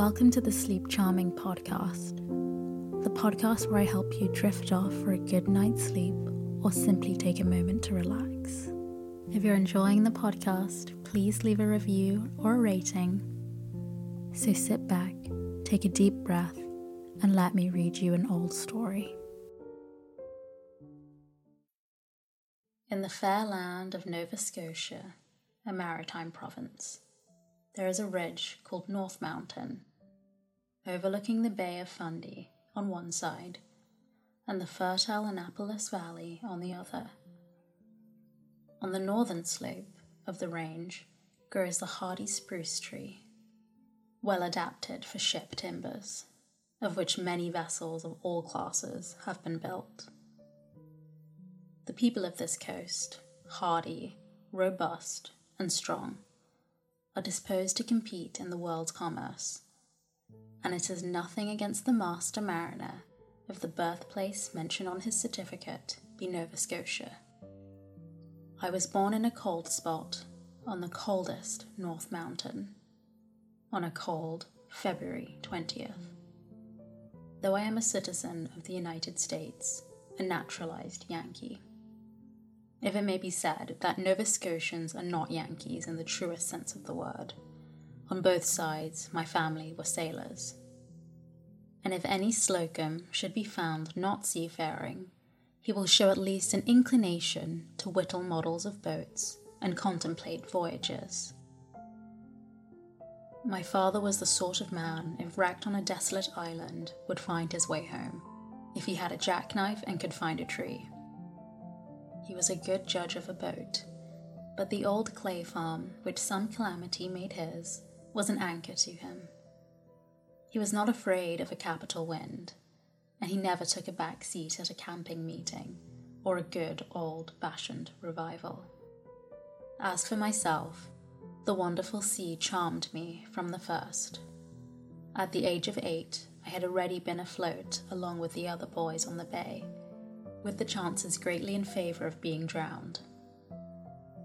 Welcome to the Sleep Charming podcast, the podcast where I help you drift off for a good night's sleep or simply take a moment to relax. If you're enjoying the podcast, please leave a review or a rating. So sit back, take a deep breath, and let me read you an old story. In the fair land of Nova Scotia, a maritime province, there is a ridge called North Mountain, overlooking the Bay of Fundy on one side and the fertile Annapolis Valley on the other. On the northern slope of the range grows the hardy spruce tree, well adapted for ship timbers, of which many vessels of all classes have been built. The people of this coast, hardy, robust, and strong, are disposed to compete in the world's commerce, and it is nothing against the master mariner if the birthplace mentioned on his certificate be Nova Scotia. I was born in a cold spot on the coldest North Mountain on a cold February 20th. Though I am a citizen of the United States, a naturalized Yankee if it may be said that Nova Scotians are not Yankees in the truest sense of the word. On both sides, my family were sailors. And if any Slocum should be found not seafaring, he will show at least an inclination to whittle models of boats and contemplate voyages. My father was the sort of man, if wrecked on a desolate island, would find his way home, if he had a jackknife and could find a tree he was a good judge of a boat, but the old clay farm, which some calamity made his, was an anchor to him. He was not afraid of a capital wind, and he never took a back seat at a camping meeting or a good old fashioned revival. As for myself, the wonderful sea charmed me from the first. At the age of eight, I had already been afloat along with the other boys on the bay with the chances greatly in favour of being drowned.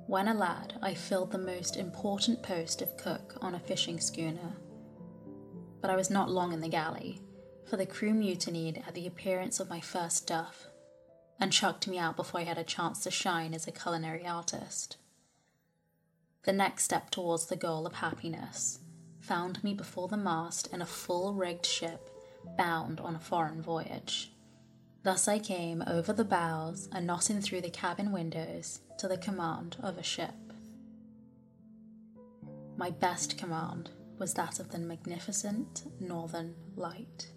When a lad, I filled the most important post of cook on a fishing schooner. But I was not long in the galley, for the crew mutinied at the appearance of my first duff and chucked me out before I had a chance to shine as a culinary artist. The next step towards the goal of happiness found me before the mast in a full rigged ship bound on a foreign voyage. Thus I came over the bows and not in through the cabin windows to the command of a ship. My best command was that of the magnificent Northern Light,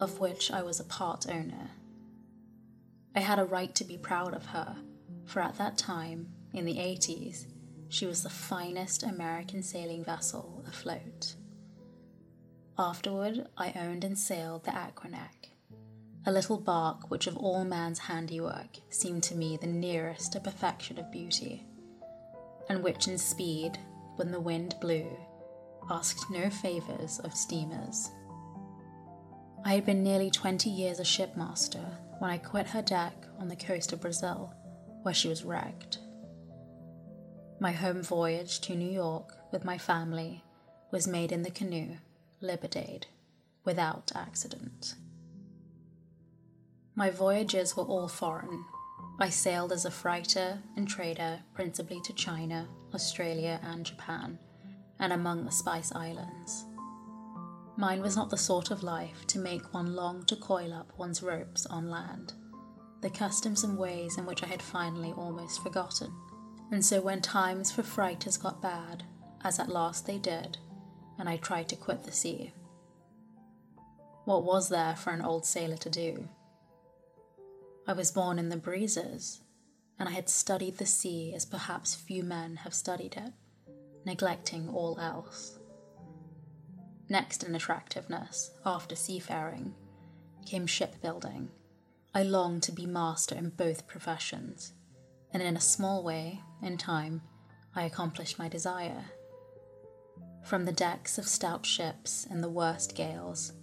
of which I was a part owner. I had a right to be proud of her, for at that time, in the 80s, she was the finest American sailing vessel afloat. Afterward, I owned and sailed the Aquidneck, a little bark which of all man's handiwork seemed to me the nearest to perfection of beauty, and which in speed, when the wind blew, asked no favours of steamers. I had been nearly twenty years a shipmaster when I quit her deck on the coast of Brazil, where she was wrecked. My home voyage to New York with my family was made in the canoe Liberdade without accident. My voyages were all foreign. I sailed as a freighter and trader principally to China, Australia, and Japan, and among the Spice Islands. Mine was not the sort of life to make one long to coil up one's ropes on land, the customs and ways in which I had finally almost forgotten. And so when times for freighters got bad, as at last they did, and I tried to quit the sea, what was there for an old sailor to do? I was born in the breezes, and I had studied the sea as perhaps few men have studied it, neglecting all else. Next in attractiveness, after seafaring, came shipbuilding. I longed to be master in both professions, and in a small way, in time, I accomplished my desire. From the decks of stout ships in the worst gales,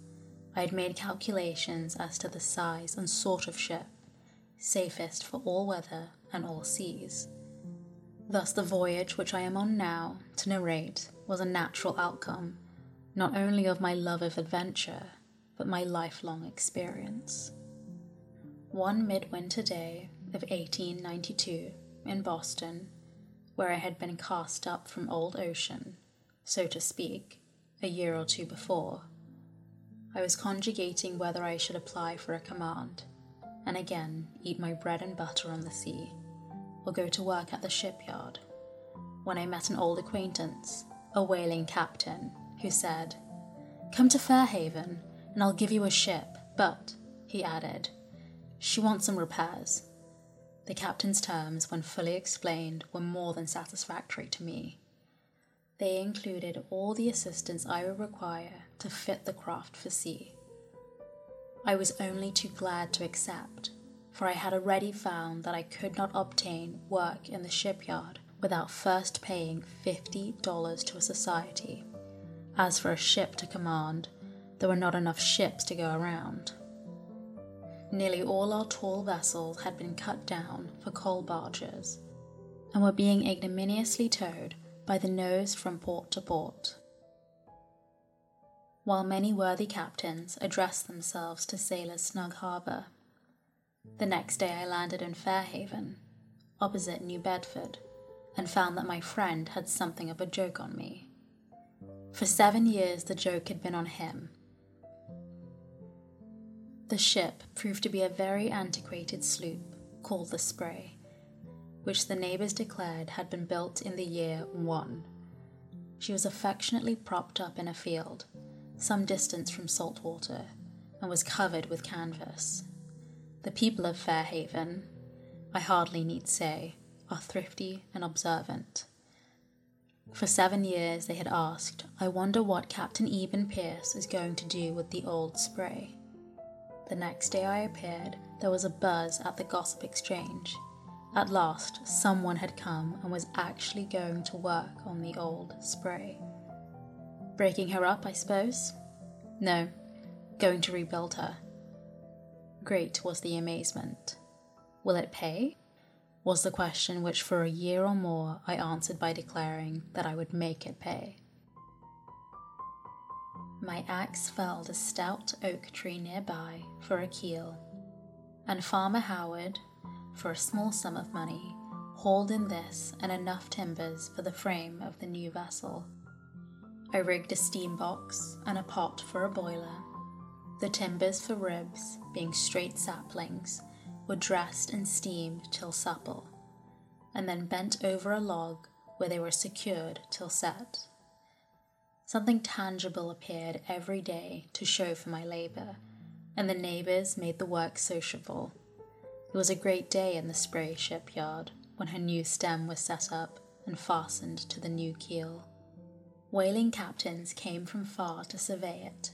I had made calculations as to the size and sort of ship safest for all weather and all seas. Thus, the voyage which I am on now to narrate was a natural outcome not only of my love of adventure, but my lifelong experience. One midwinter day of 1892 in Boston, where I had been cast up from old ocean, so to speak, a year or two before, I was conjugating whether I should apply for a command and again eat my bread and butter on the sea or go to work at the shipyard when I met an old acquaintance, a whaling captain, who said, Come to Fairhaven and I'll give you a ship, but, he added, she wants some repairs. The captain's terms, when fully explained, were more than satisfactory to me. They included all the assistance I would require to fit the craft for sea. I was only too glad to accept, for I had already found that I could not obtain work in the shipyard without first paying $50 to a society. As for a ship to command, there were not enough ships to go around. Nearly all our tall vessels had been cut down for coal barges and were being ignominiously towed by the nose from port to port. While many worthy captains addressed themselves to sailors' snug harbour, the next day I landed in Fairhaven, opposite New Bedford, and found that my friend had something of a joke on me. For seven years, the joke had been on him. The ship proved to be a very antiquated sloop called the Spray, which the neighbours declared had been built in the year one. She was affectionately propped up in a field, some distance from salt water, and was covered with canvas. The people of Fairhaven, I hardly need say, are thrifty and observant. For seven years they had asked, I wonder what Captain Eben Pierce is going to do with the old spray. The next day I appeared, there was a buzz at the Gossip Exchange. At last, someone had come and was actually going to work on the old spray. Breaking her up, I suppose? No, going to rebuild her. Great was the amazement. Will it pay? was the question which for a year or more I answered by declaring that I would make it pay. My axe felled a stout oak tree nearby for a keel, and Farmer Howard, for a small sum of money, hauled in this and enough timbers for the frame of the new vessel. I rigged a steam box and a pot for a boiler. The timbers for ribs, being straight saplings, were dressed and steamed till supple, and then bent over a log where they were secured till set. Something tangible appeared every day to show for my labour, and the neighbours made the work sociable. It was a great day in the Spray shipyard when her new stem was set up and fastened to the new keel. Whaling captains came from far to survey it.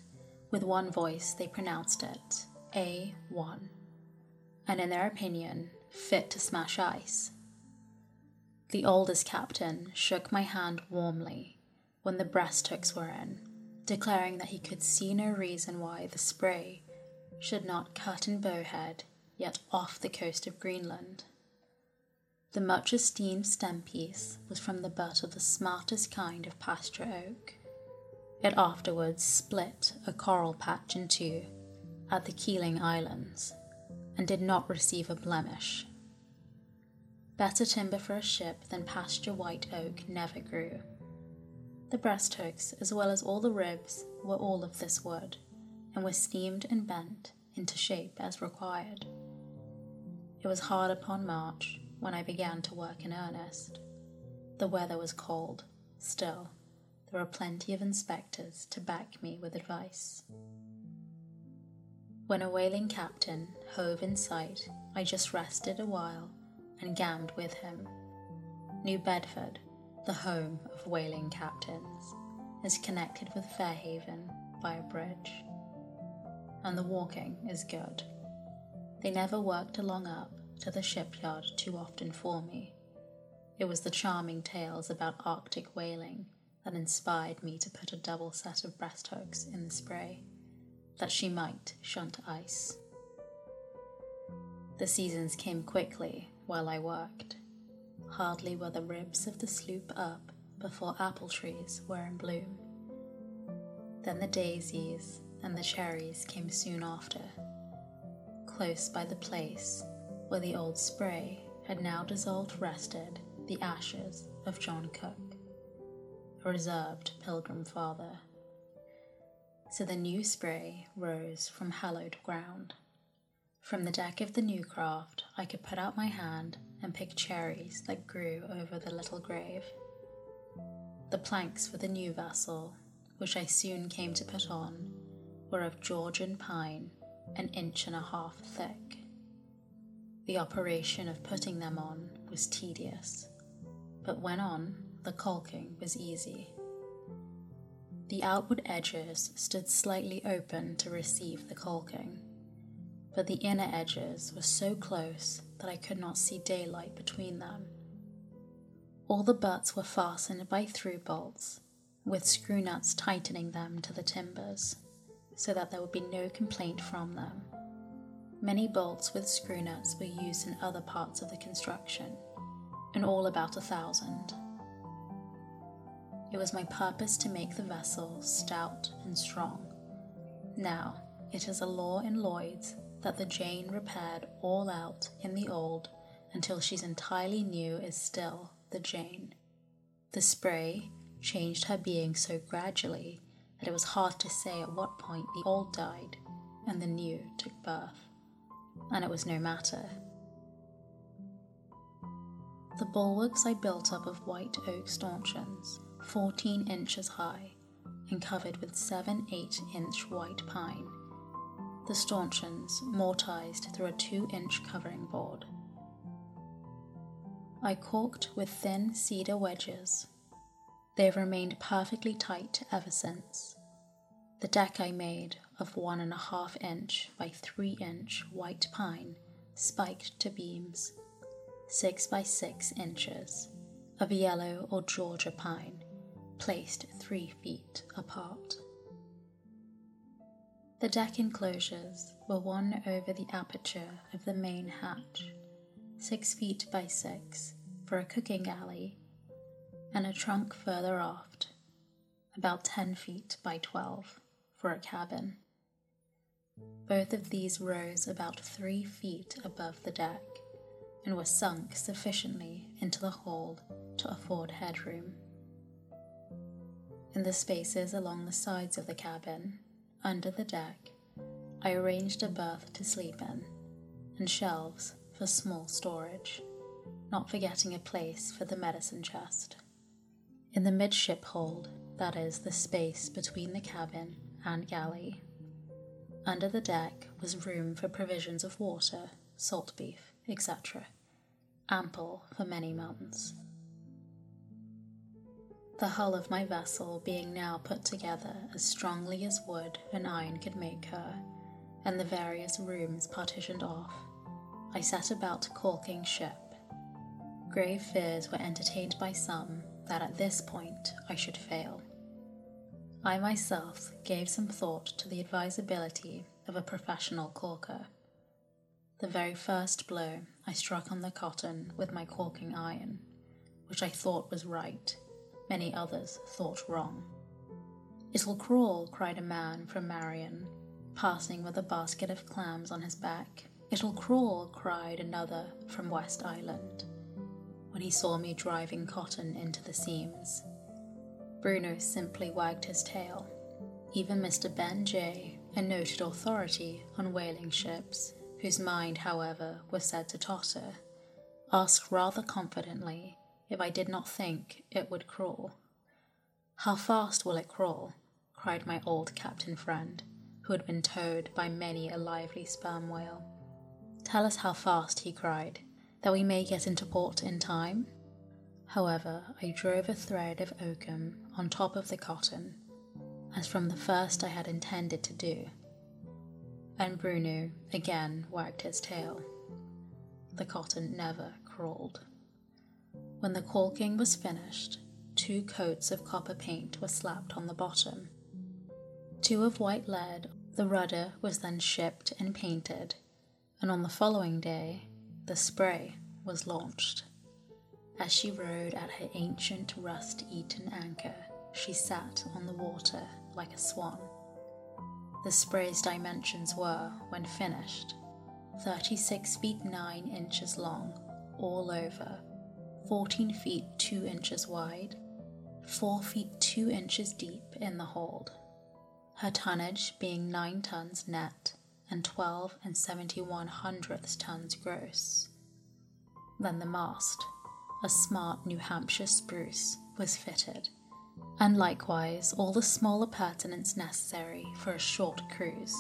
With one voice, they pronounced it A1 and in their opinion, fit to smash ice. The oldest captain shook my hand warmly when the breast hooks were in, declaring that he could see no reason why the spray should not cut in bowhead yet off the coast of Greenland. The much esteemed stem piece was from the butt of the smartest kind of pasture oak. It afterwards split a coral patch in two at the Keeling Islands and did not receive a blemish. Better timber for a ship than pasture white oak never grew. The breast hooks, as well as all the ribs, were all of this wood, and were steamed and bent into shape as required. It was hard upon March when I began to work in earnest. The weather was cold, still, there were plenty of inspectors to back me with advice. When a whaling captain hove in sight, I just rested a while and gammed with him. New Bedford, the home of whaling captains, is connected with Fairhaven by a bridge. And the walking is good. They never worked along up to the shipyard too often for me. It was the charming tales about Arctic whaling that inspired me to put a double set of breast hooks in the spray that she might shunt ice. The seasons came quickly while I worked. Hardly were the ribs of the sloop up before apple trees were in bloom. Then the daisies and the cherries came soon after. Close by the place where the old spray had now dissolved rested the ashes of John Cook, a reserved pilgrim father. So the new spray rose from hallowed ground. From the deck of the new craft, I could put out my hand and pick cherries that grew over the little grave. The planks for the new vessel, which I soon came to put on, were of Georgian pine, an inch and a half thick. The operation of putting them on was tedious, but when on, the caulking was easy. The outward edges stood slightly open to receive the caulking but the inner edges were so close that I could not see daylight between them. All the butts were fastened by through bolts, with screw nuts tightening them to the timbers, so that there would be no complaint from them. Many bolts with screw nuts were used in other parts of the construction, in all about a thousand. It was my purpose to make the vessel stout and strong. Now, it is a law in Lloyd's that the Jane repaired all out in the old until she's entirely new is still the Jane. The spray changed her being so gradually that it was hard to say at what point the old died and the new took birth, and it was no matter. The bulwarks I built up of white oak stanchions, 14 inches high, and covered with 7 8 inch white pine, the stanchions mortised through a two inch covering board. I caulked with thin cedar wedges. They have remained perfectly tight ever since. The deck I made of one and a half inch by three inch white pine spiked to beams, six by six inches, of yellow or Georgia pine, placed three feet apart. The deck enclosures were one over the aperture of the main hatch, six feet by six, for a cooking alley, and a trunk further aft, about ten feet by twelve, for a cabin. Both of these rose about three feet above the deck and were sunk sufficiently into the hold to afford headroom. In the spaces along the sides of the cabin, under the deck, I arranged a berth to sleep in and shelves for small storage, not forgetting a place for the medicine chest. In the midship hold, that is, the space between the cabin and galley, under the deck was room for provisions of water, salt beef, etc., ample for many months. The hull of my vessel being now put together as strongly as wood and iron could make her, and the various rooms partitioned off, I set about caulking ship. Grave fears were entertained by some that at this point I should fail. I myself gave some thought to the advisability of a professional caulker. The very first blow I struck on the cotton with my caulking iron, which I thought was right many others thought wrong. It'll crawl, cried a man from Marion, passing with a basket of clams on his back. It'll crawl, cried another from West Island, when he saw me driving cotton into the seams. Bruno simply wagged his tail. Even Mr. Ben Jay, a noted authority on whaling ships, whose mind, however, was said to totter, asked rather confidently if I did not think it would crawl. How fast will it crawl? cried my old captain friend, who had been towed by many a lively sperm whale. Tell us how fast, he cried, that we may get into port in time. However, I drove a thread of oakum on top of the cotton, as from the first I had intended to do. And Bruno again wagged his tail. The cotton never crawled. When the caulking was finished, two coats of copper paint were slapped on the bottom. Two of white lead, the rudder was then shipped and painted, and on the following day, the spray was launched. As she rode at her ancient rust eaten anchor, she sat on the water like a swan. The spray's dimensions were, when finished, 36 feet 9 inches long, all over, 14 feet 2 inches wide, 4 feet 2 inches deep in the hold. Her tonnage being 9 tons net and 12 and 71 hundredths tons gross. Then the mast, a smart New Hampshire spruce, was fitted, and likewise all the small appurtenance necessary for a short cruise.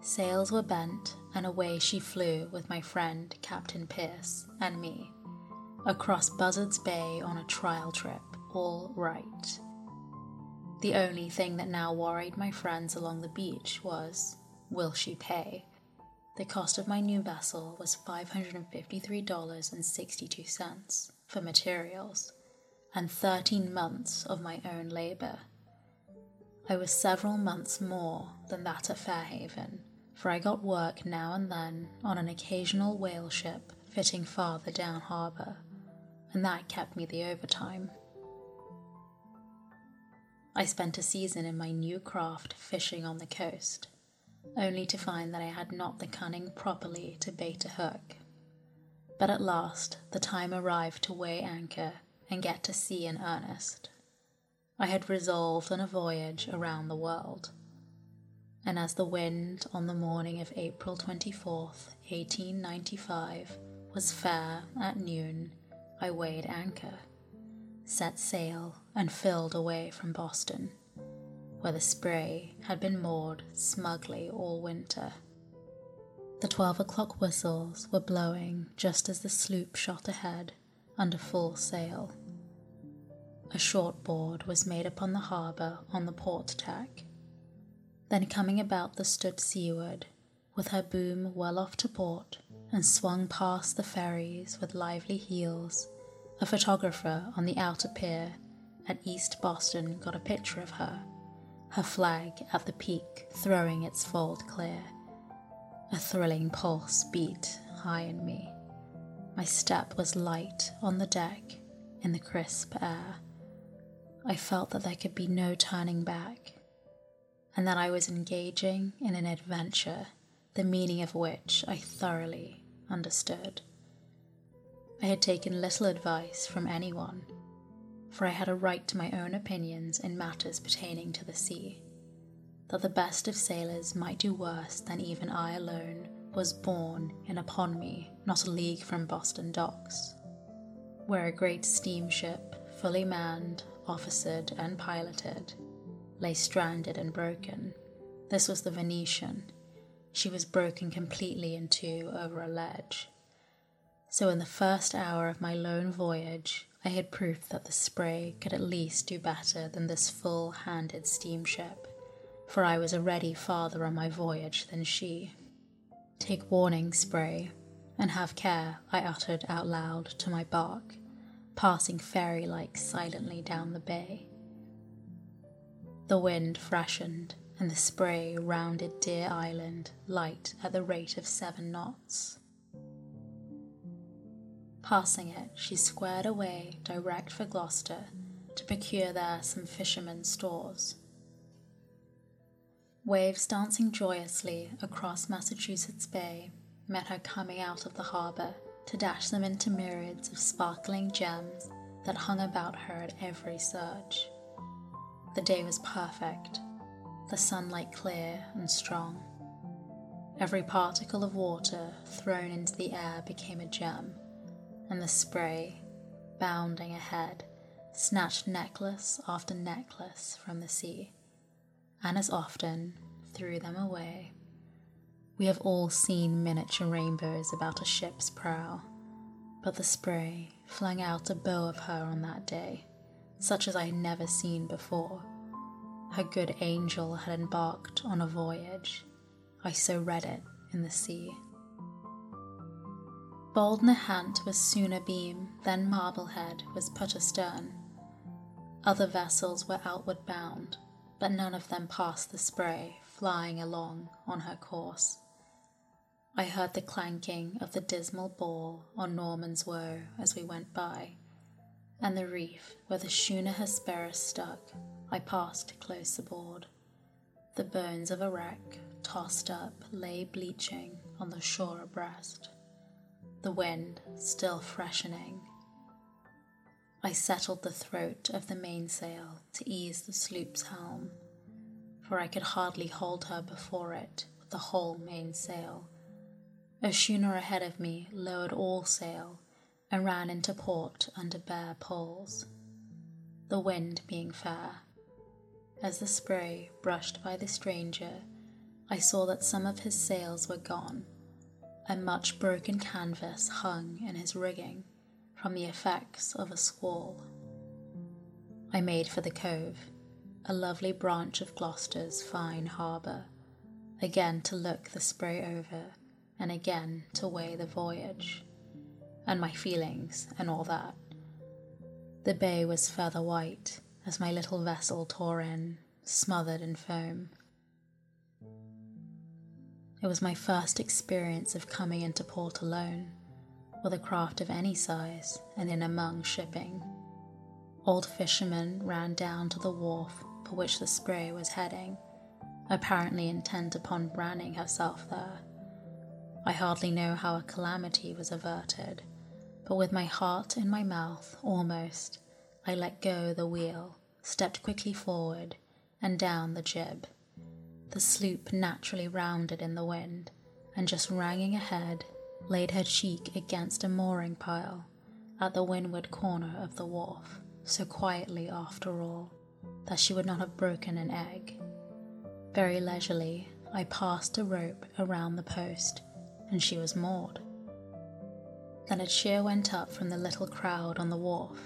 Sails were bent, and away she flew with my friend Captain Pierce and me, across Buzzards Bay on a trial trip, all right. The only thing that now worried my friends along the beach was will she pay? The cost of my new vessel was $553.62 for materials and 13 months of my own labour. I was several months more than that at Fairhaven, for I got work now and then on an occasional whale ship fitting farther down harbour, and that kept me the overtime. I spent a season in my new craft fishing on the coast, only to find that I had not the cunning properly to bait a hook. But at last the time arrived to weigh anchor and get to sea in earnest. I had resolved on a voyage around the world, and as the wind on the morning of April 24th, 1895, was fair at noon, I weighed anchor, set sail, and filled away from Boston, where the spray had been moored smugly all winter. The twelve o'clock whistles were blowing just as the sloop shot ahead under full sail. A short board was made upon the harbour on the port tack. Then, coming about the stood seaward, with her boom well off to port, and swung past the ferries with lively heels, a photographer on the outer pier at East Boston got a picture of her, her flag at the peak throwing its fold clear. A thrilling pulse beat high in me. My step was light on the deck in the crisp air. I felt that there could be no turning back, and that I was engaging in an adventure, the meaning of which I thoroughly understood. I had taken little advice from anyone, for I had a right to my own opinions in matters pertaining to the sea. That the best of sailors might do worse than even I alone was borne in upon me not a league from Boston docks, where a great steamship, fully manned, officered, and piloted, lay stranded and broken. This was the Venetian. She was broken completely in two over a ledge. So, in the first hour of my lone voyage, I had proof that the Spray could at least do better than this full handed steamship, for I was already farther on my voyage than she. Take warning, Spray, and have care, I uttered out loud to my bark passing fairy like silently down the bay. The wind freshened, and the spray rounded Deer Island light at the rate of seven knots. Passing it, she squared away direct for Gloucester to procure there some fishermen's stores. Waves dancing joyously across Massachusetts Bay met her coming out of the harbor to dash them into myriads of sparkling gems that hung about her at every surge. The day was perfect, the sunlight clear and strong. Every particle of water thrown into the air became a gem, and the spray, bounding ahead, snatched necklace after necklace from the sea, and as often threw them away. We have all seen miniature rainbows about a ship's prow, but the spray flung out a bow of her on that day, such as I had never seen before. Her good angel had embarked on a voyage. I so read it in the sea. Bold Nahant was soon abeam, then Marblehead was put astern. Other vessels were outward bound, but none of them passed the spray, flying along on her course. I heard the clanking of the dismal ball on Norman's Woe as we went by, and the reef where the schooner Hesperus stuck, I passed close aboard. The bones of a wreck, tossed up, lay bleaching on the shore abreast, the wind still freshening. I settled the throat of the mainsail to ease the sloop's helm, for I could hardly hold her before it with the whole mainsail. A schooner ahead of me lowered all sail and ran into port under bare poles, the wind being fair. As the spray brushed by the stranger, I saw that some of his sails were gone, and much broken canvas hung in his rigging from the effects of a squall. I made for the cove, a lovely branch of Gloucester's fine harbour, again to look the spray over, and again to weigh the voyage and my feelings and all that. The bay was feather white as my little vessel tore in, smothered in foam. It was my first experience of coming into port alone, with a craft of any size and in among shipping. Old fishermen ran down to the wharf for which the spray was heading, apparently intent upon branding herself there. I hardly know how a calamity was averted but with my heart in my mouth almost, I let go the wheel, stepped quickly forward, and down the jib. The sloop naturally rounded in the wind, and just ranging ahead, laid her cheek against a mooring pile at the windward corner of the wharf, so quietly after all, that she would not have broken an egg. Very leisurely, I passed a rope around the post, and she was moored. Then a cheer went up from the little crowd on the wharf.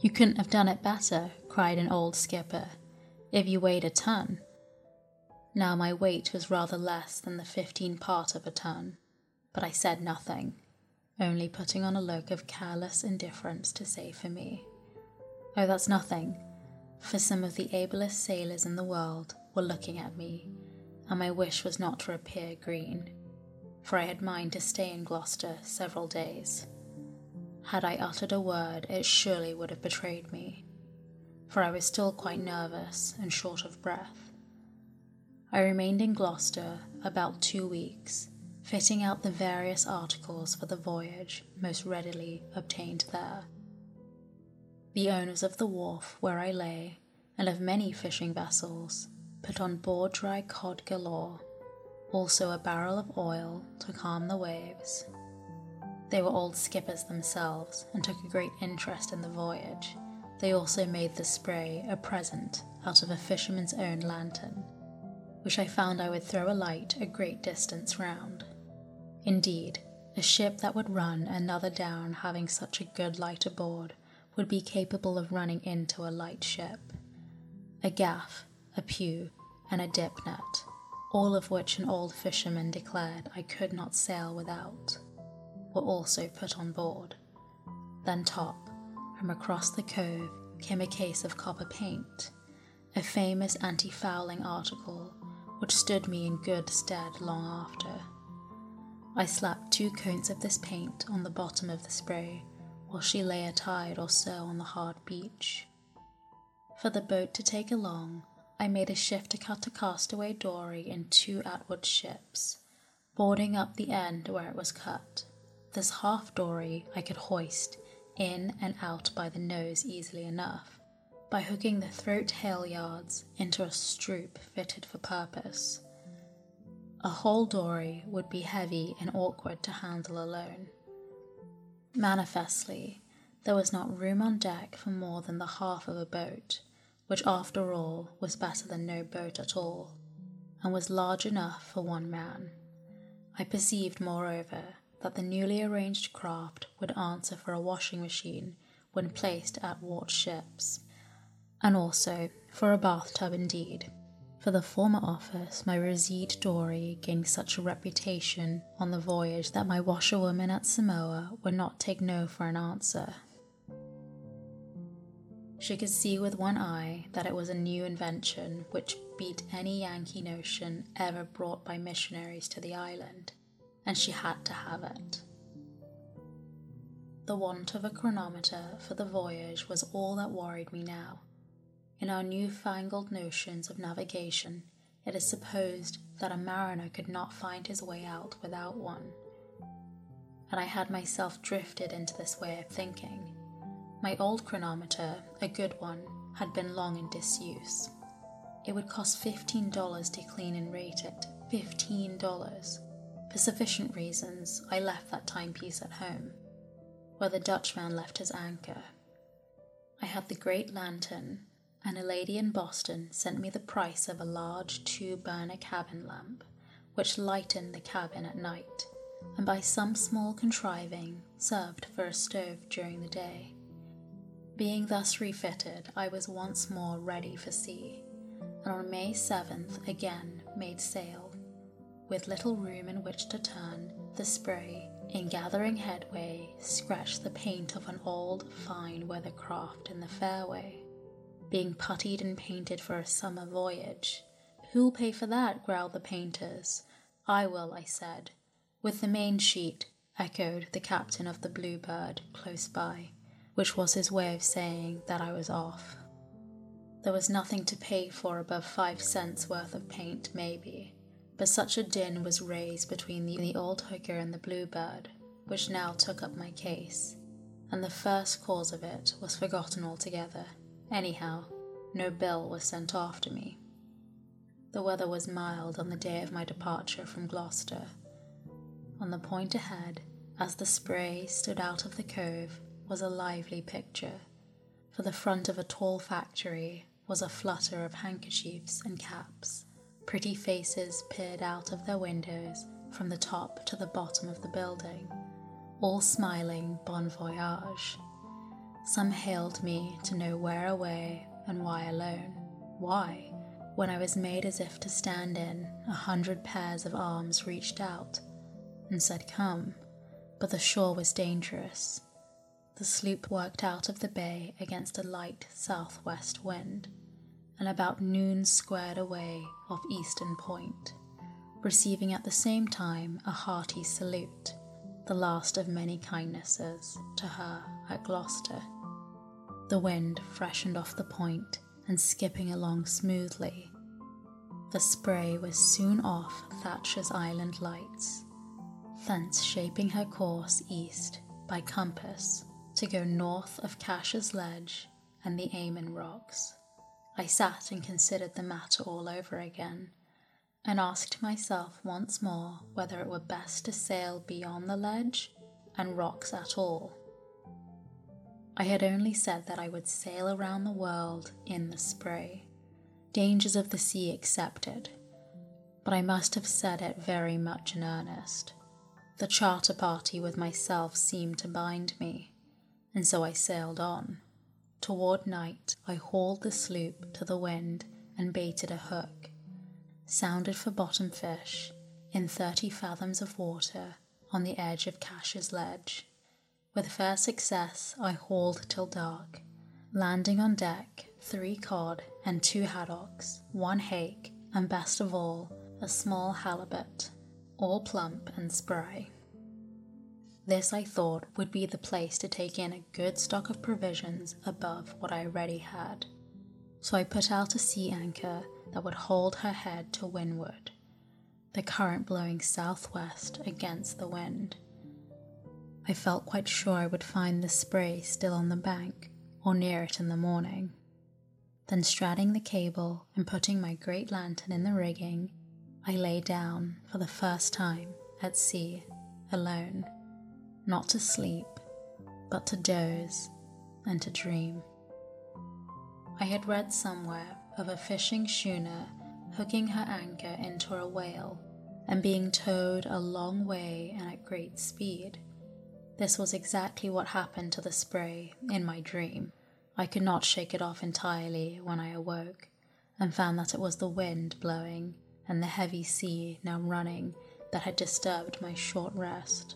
You couldn't have done it better, cried an old skipper, if you weighed a ton. Now my weight was rather less than the fifteen part of a ton, but I said nothing, only putting on a look of careless indifference to say for me. Oh, that's nothing, for some of the ablest sailors in the world were looking at me, and my wish was not to appear green for I had mind to stay in Gloucester several days. Had I uttered a word, it surely would have betrayed me, for I was still quite nervous and short of breath. I remained in Gloucester about two weeks, fitting out the various articles for the voyage most readily obtained there. The owners of the wharf where I lay, and of many fishing vessels, put on board dry cod galore also a barrel of oil to calm the waves. They were old skippers themselves and took a great interest in the voyage. They also made the spray a present out of a fisherman's own lantern, which I found I would throw a light a great distance round. Indeed, a ship that would run another down having such a good light aboard would be capable of running into a light ship. A gaff, a pew, and a dip net all of which an old fisherman declared I could not sail without, were also put on board. Then, top, from across the cove came a case of copper paint, a famous anti fouling article which stood me in good stead long after. I slapped two coats of this paint on the bottom of the spray while she lay a tide or so on the hard beach. For the boat to take along, I made a shift to cut a castaway dory in two athwartships, boarding up the end where it was cut. This half dory I could hoist in and out by the nose easily enough, by hooking the throat halyards into a strop fitted for purpose. A whole dory would be heavy and awkward to handle alone. Manifestly, there was not room on deck for more than the half of a boat which after all was better than no boat at all, and was large enough for one man. I perceived, moreover, that the newly arranged craft would answer for a washing machine when placed athwartships, and also for a bathtub indeed. For the former office, my Roside dory gained such a reputation on the voyage that my washerwomen at Samoa would not take no for an answer, she could see with one eye that it was a new invention which beat any Yankee notion ever brought by missionaries to the island, and she had to have it. The want of a chronometer for the voyage was all that worried me now. In our new-fangled notions of navigation, it is supposed that a mariner could not find his way out without one. And I had myself drifted into this way of thinking. My old chronometer, a good one, had been long in disuse. It would cost $15 to clean and rate it. $15. For sufficient reasons, I left that timepiece at home, where the Dutchman left his anchor. I had the great lantern, and a lady in Boston sent me the price of a large two burner cabin lamp, which lightened the cabin at night, and by some small contriving served for a stove during the day. Being thus refitted, I was once more ready for sea, and on May 7th again made sail. With little room in which to turn, the spray, in gathering headway, scratched the paint of an old, fine weather craft in the fairway being puttied and painted for a summer voyage. Who'll pay for that? growled the painters. I will, I said. With the main sheet, echoed the captain of the Bluebird close by, which was his way of saying that I was off. There was nothing to pay for above five cents worth of paint, maybe, but such a din was raised between the, old hooker and the Bluebird, which now took up my case, and the first cause of it was forgotten altogether. Anyhow, no bill was sent after me. The weather was mild on the day of my departure from Gloucester. On the point ahead, as the spray stood out of the cove, was a lively picture. For the front of a tall factory was a flutter of handkerchiefs and caps. Pretty faces peered out of their windows from the top to the bottom of the building, all smiling bon voyage. Some hailed me to know where away and why alone. Why? When I was made as if to stand in, a hundred pairs of arms reached out and said, Come. But the shore was dangerous. The sloop worked out of the bay against a light southwest wind, and about noon squared away off Eastern Point, receiving at the same time a hearty salute, the last of many kindnesses, to her at Gloucester. The wind freshened off the point and skipping along smoothly. The spray was soon off Thatcher's Island lights, thence shaping her course east by compass to go north of Cash's Ledge and the Amen Rocks. I sat and considered the matter all over again, and asked myself once more whether it were best to sail beyond the ledge and rocks at all I had only said that I would sail around the world in the spray, dangers of the sea excepted, but I must have said it very much in earnest. The charter party with myself seemed to bind me, and so I sailed on. Toward night, I hauled the sloop to the wind and baited a hook, sounded for bottom fish in thirty fathoms of water on the edge of Cash's Ledge with fair success, I hauled till dark, landing on deck three cod and two haddocks, one hake, and best of all, a small halibut, all plump and spry. This I thought would be the place to take in a good stock of provisions above what I already had. So I put out a sea anchor that would hold her head to windward, the current blowing southwest against the wind. I felt quite sure I would find the spray still on the bank or near it in the morning. Then, straddling the cable and putting my great lantern in the rigging, I lay down for the first time at sea alone, not to sleep, but to doze and to dream. I had read somewhere of a fishing schooner hooking her anchor into a whale and being towed a long way and at great speed this was exactly what happened to the spray in my dream. I could not shake it off entirely when I awoke and found that it was the wind blowing and the heavy sea now running that had disturbed my short rest.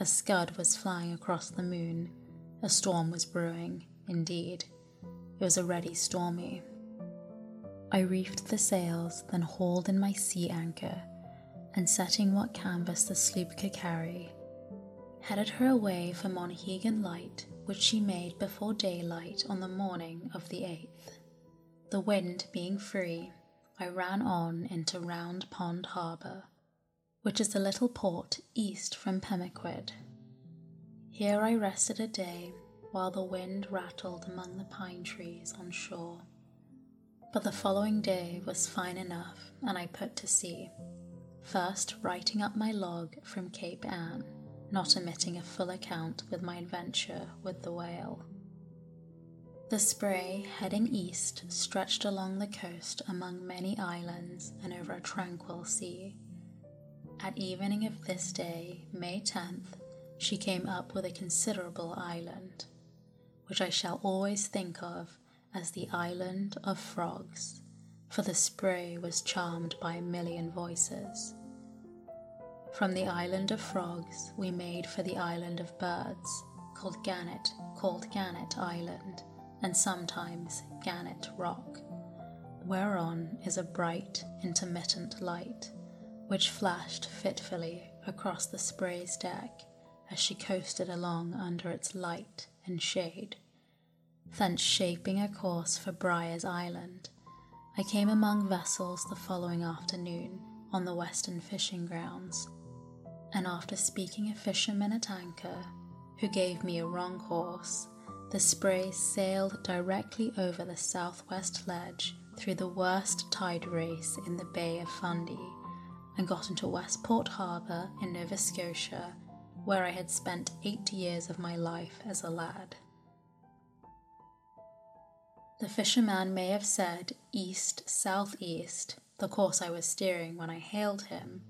A scud was flying across the moon. A storm was brewing, indeed. It was already stormy. I reefed the sails, then hauled in my sea anchor, and setting what canvas the sloop could carry, headed her away for Monhegan Light, which she made before daylight on the morning of the 8th. The wind being free, I ran on into Round Pond Harbour, which is a little port east from Pemaquid. Here I rested a day while the wind rattled among the pine trees on shore. But the following day was fine enough, and I put to sea, first writing up my log from Cape Ann, not omitting a full account with my adventure with the whale. The spray, heading east, stretched along the coast among many islands and over a tranquil sea. At evening of this day, May 10th, she came up with a considerable island, which I shall always think of as the island of frogs, for the spray was charmed by a million voices. From the island of frogs, we made for the island of birds, called Gannet, called Gannet Island, and sometimes Gannet Rock, whereon is a bright, intermittent light, which flashed fitfully across the spray's deck as she coasted along under its light and shade thence shaping a course for Brier's Island. I came among vessels the following afternoon on the western fishing grounds, and after speaking a fisherman at anchor, who gave me a wrong course, the spray sailed directly over the southwest ledge through the worst tide race in the Bay of Fundy and got into Westport Harbour in Nova Scotia, where I had spent eight years of my life as a lad. The fisherman may have said east southeast, the course I was steering when I hailed him,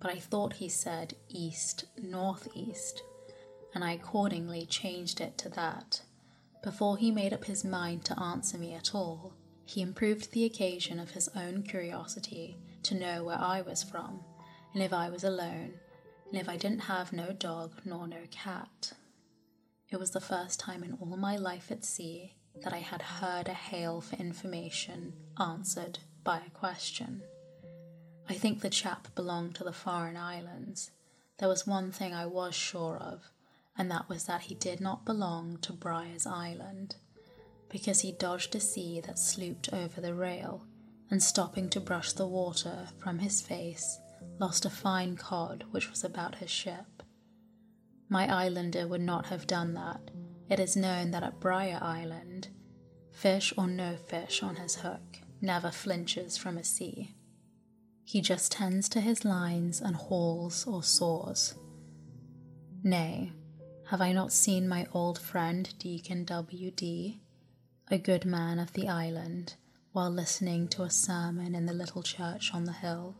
but I thought he said east northeast, and I accordingly changed it to that. Before he made up his mind to answer me at all, he improved the occasion of his own curiosity to know where I was from, and if I was alone, and if I didn't have no dog nor no cat. It was the first time in all my life at sea that I had heard a hail for information answered by a question. I think the chap belonged to the foreign islands. There was one thing I was sure of, and that was that he did not belong to Brier's Island, because he dodged a sea that slooped over the rail, and stopping to brush the water from his face, lost a fine cod which was about his ship. My islander would not have done that, it is known that at Brier Island, fish or no fish on his hook never flinches from a sea. He just tends to his lines and hauls or soars. Nay, have I not seen my old friend Deacon W.D., a good man of the island, while listening to a sermon in the little church on the hill,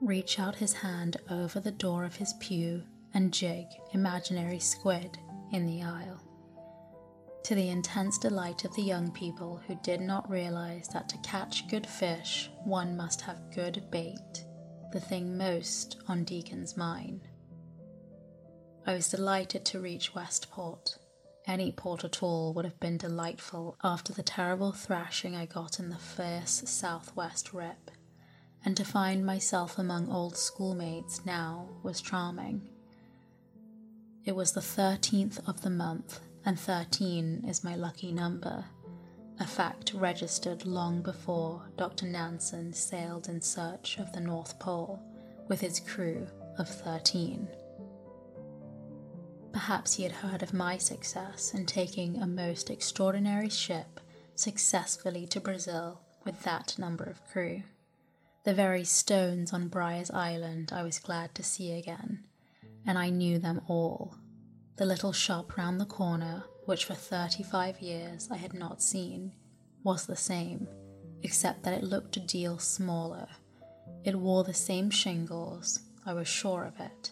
reach out his hand over the door of his pew and jig imaginary squid in the aisle? to the intense delight of the young people who did not realize that to catch good fish, one must have good bait, the thing most on Deacon's mind. I was delighted to reach Westport. Any port at all would have been delightful after the terrible thrashing I got in the fierce southwest rip, and to find myself among old schoolmates now was charming. It was the 13th of the month, and 13 is my lucky number, a fact registered long before Dr. Nansen sailed in search of the North Pole with his crew of 13. Perhaps he had heard of my success in taking a most extraordinary ship successfully to Brazil with that number of crew. The very stones on Brier's Island I was glad to see again, and I knew them all the little shop round the corner, which for 35 years I had not seen, was the same, except that it looked a deal smaller. It wore the same shingles, I was sure of it.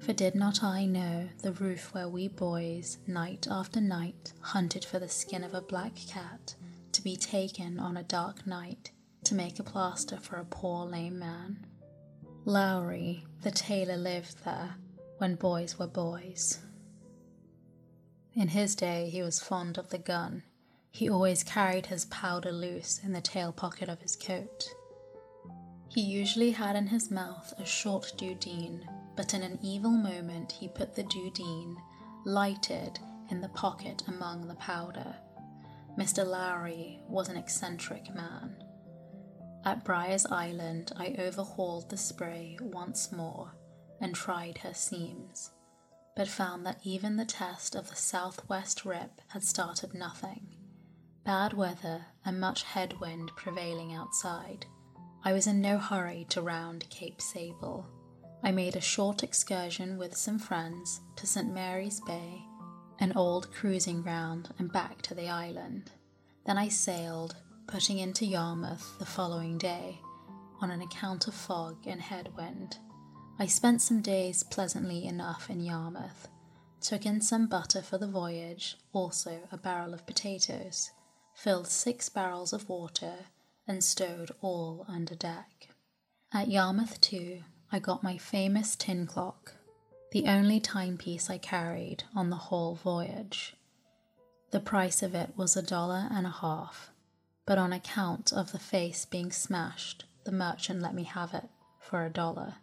For did not I know the roof where we boys, night after night, hunted for the skin of a black cat to be taken on a dark night to make a plaster for a poor lame man? Lowry, the tailor, lived there when boys were boys. In his day, he was fond of the gun. He always carried his powder loose in the tail pocket of his coat. He usually had in his mouth a short dudeen, but in an evil moment he put the dudeen, lighted, in the pocket among the powder. Mr. Lowry was an eccentric man. At Brier's Island, I overhauled the spray once more and tried her seams, but found that even the test of the southwest rip had started nothing. Bad weather and much headwind prevailing outside. I was in no hurry to round Cape Sable. I made a short excursion with some friends to St. Mary's Bay, an old cruising ground, and back to the island. Then I sailed, putting into Yarmouth the following day on an account of fog and headwind. I spent some days pleasantly enough in Yarmouth, took in some butter for the voyage, also a barrel of potatoes, filled six barrels of water, and stowed all under deck. At Yarmouth, too, I got my famous tin clock, the only timepiece I carried on the whole voyage. The price of it was a dollar and a half, but on account of the face being smashed, the merchant let me have it for a dollar.